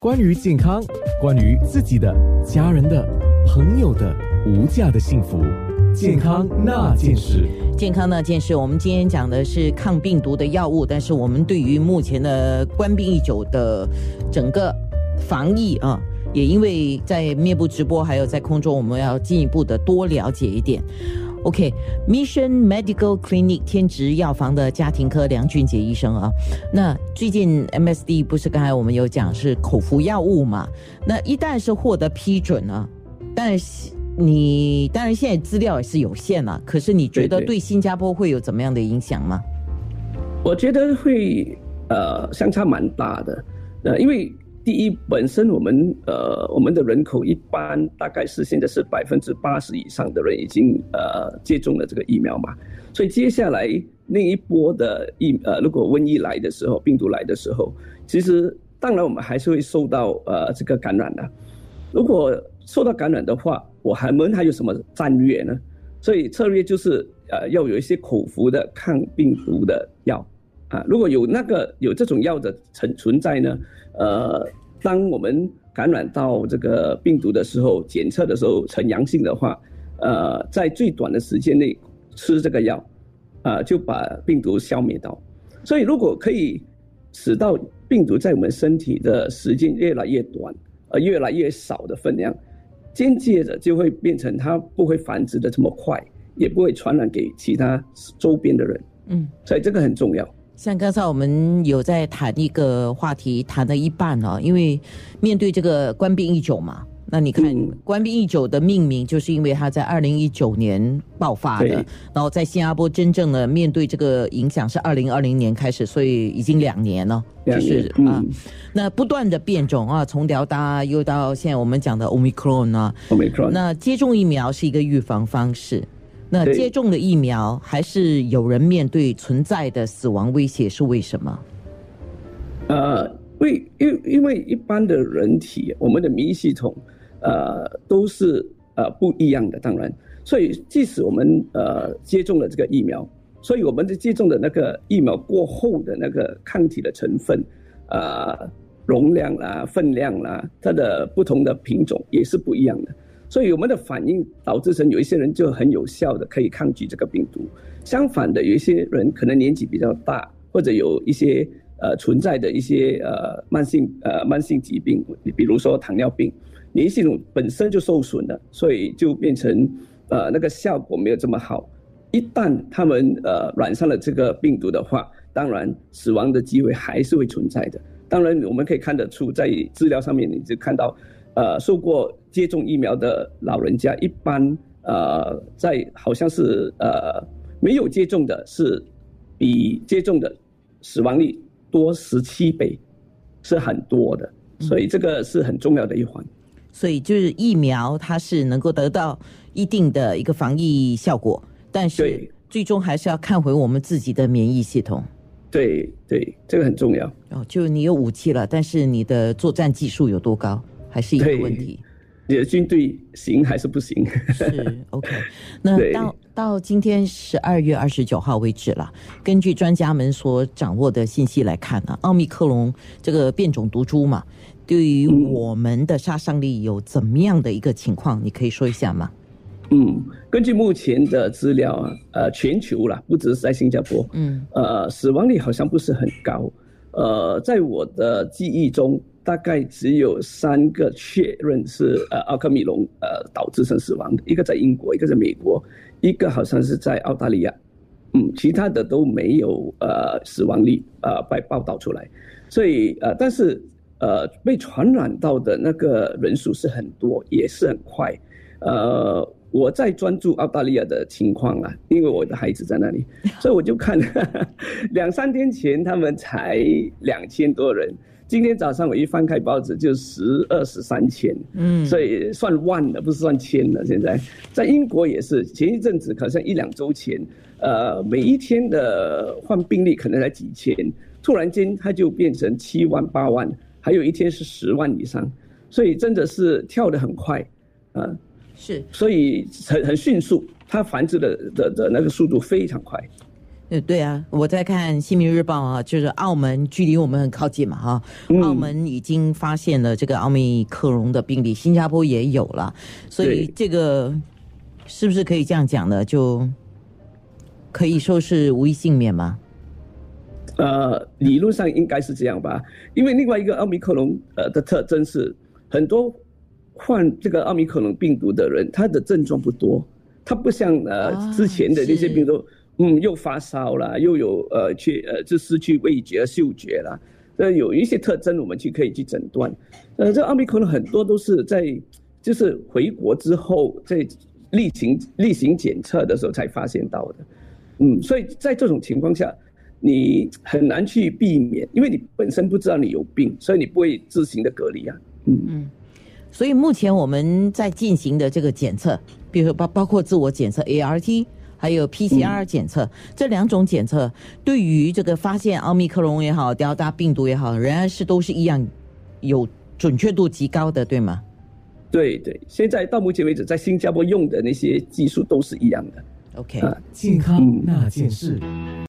关于健康，关于自己的、家人的、朋友的无价的幸福，健康那件事。健康那件事，我们今天讲的是抗病毒的药物，但是我们对于目前的官兵已久的整个防疫啊，也因为在面部直播，还有在空中，我们要进一步的多了解一点。OK，Mission Medical Clinic 天职药房的家庭科梁俊杰医生啊，那最近 MSD 不是刚才我们有讲是口服药物嘛？那一旦是获得批准呢，但是你当然现在资料也是有限了，可是你觉得对新加坡会有怎么样的影响吗？我觉得会呃相差蛮大的，呃，因为。第一，本身我们呃，我们的人口一般大概是现在是百分之八十以上的人已经呃接种了这个疫苗嘛，所以接下来那一波的疫呃，如果瘟疫来的时候，病毒来的时候，其实当然我们还是会受到呃这个感染的。如果受到感染的话，我还们还有什么战略呢？所以策略就是呃要有一些口服的抗病毒的药啊，如果有那个有这种药的存存在呢，呃。当我们感染到这个病毒的时候，检测的时候呈阳性的话，呃，在最短的时间内吃这个药，啊，就把病毒消灭掉。所以，如果可以使到病毒在我们身体的时间越来越短，而越来越少的分量，间接的就会变成它不会繁殖的这么快，也不会传染给其他周边的人。嗯，所以这个很重要。像刚才我们有在谈一个话题，谈了一半哦，因为面对这个官兵一九嘛，那你看官兵一九的命名，就是因为它在二零一九年爆发的，然后在新加坡真正的面对这个影响是二零二零年开始，所以已经两年了，就是啊，那不断的变种啊，从辽大又到现在我们讲的 omicron 啊，omicron，那接种疫苗是一个预防方式。那接种的疫苗还是有人面对存在的死亡威胁，是为什么？呃，为因因为一般的人体，我们的免疫系统，呃，都是呃不一样的。当然，所以即使我们呃接种了这个疫苗，所以我们的接种的那个疫苗过后的那个抗体的成分，呃，容量啦、分量啦，它的不同的品种也是不一样的。所以我们的反应导致成有一些人就很有效的可以抗拒这个病毒，相反的有一些人可能年纪比较大，或者有一些呃存在的一些呃慢性呃慢性疾病，比如说糖尿病，免疫系统本身就受损了，所以就变成呃那个效果没有这么好。一旦他们呃染上了这个病毒的话，当然死亡的机会还是会存在的。当然我们可以看得出，在资料上面你就看到。呃，受过接种疫苗的老人家，一般呃，在好像是呃没有接种的，是比接种的死亡率多十七倍，是很多的，所以这个是很重要的一环。所以就是疫苗，它是能够得到一定的一个防疫效果，但是最终还是要看回我们自己的免疫系统。对对，这个很重要。哦，就你有武器了，但是你的作战技术有多高？还是一个问题，你的军队行还是不行？是 OK。那到到今天十二月二十九号为止了，根据专家们所掌握的信息来看呢，奥密克戎这个变种毒株嘛，对于我们的杀伤力有怎么样的一个情况？你可以说一下吗？嗯，根据目前的资料啊，呃，全球啦，不只是在新加坡，嗯，呃，死亡率好像不是很高。呃，在我的记忆中。大概只有三个确认是呃奥克米隆呃导致生死亡的，一个在英国，一个在美国，一个好像是在澳大利亚，嗯，其他的都没有呃死亡率呃被报道出来，所以呃但是呃被传染到的那个人数是很多，也是很快，呃我在专注澳大利亚的情况啊，因为我的孩子在那里，所以我就看 两三天前他们才两千多人。今天早上我一翻开报纸，就十二十三千，嗯，所以算万了，不是算千了。现在在英国也是，前一阵子好像一两周前，呃，每一天的患病例可能才几千，突然间它就变成七万八万，还有一天是十万以上，所以真的是跳得很快，啊，是，所以很很迅速，它繁殖的的的那个速度非常快。呃，对啊，我在看《新民日报》啊，就是澳门距离我们很靠近嘛，哈，嗯澳门已经发现了这个奥密克戎的病例，新加坡也有了，所以这个是不是可以这样讲呢？就可以说是无一幸免吗？呃，理论上应该是这样吧，因为另外一个奥密克戎呃的特征是，很多患这个奥密克戎病毒的人，他的症状不多，他不像呃、啊之前的那些病毒，嗯，又发烧了，又有呃去呃就失去味觉、嗅觉了，呃有一些特征我们去可以去诊断，呃，这奥密克戎很多都是在就是回国之后在例行例行检测的时候才发现到的。嗯，所以在这种情况下，你很难去避免，因为你本身不知道你有病，所以你不会自行的隔离啊。嗯，所以目前我们在进行的这个检测，比如说包包括自我检测 ART，还有 PCR 检测、这两种检测，对于这个发现奥密克戎也好、德尔塔病毒也好，仍然是都是一样有准确度极高的，对吗对对，现在到目前为止，在新加坡用的那些技术都是一样的。？OK。啊健康那件事。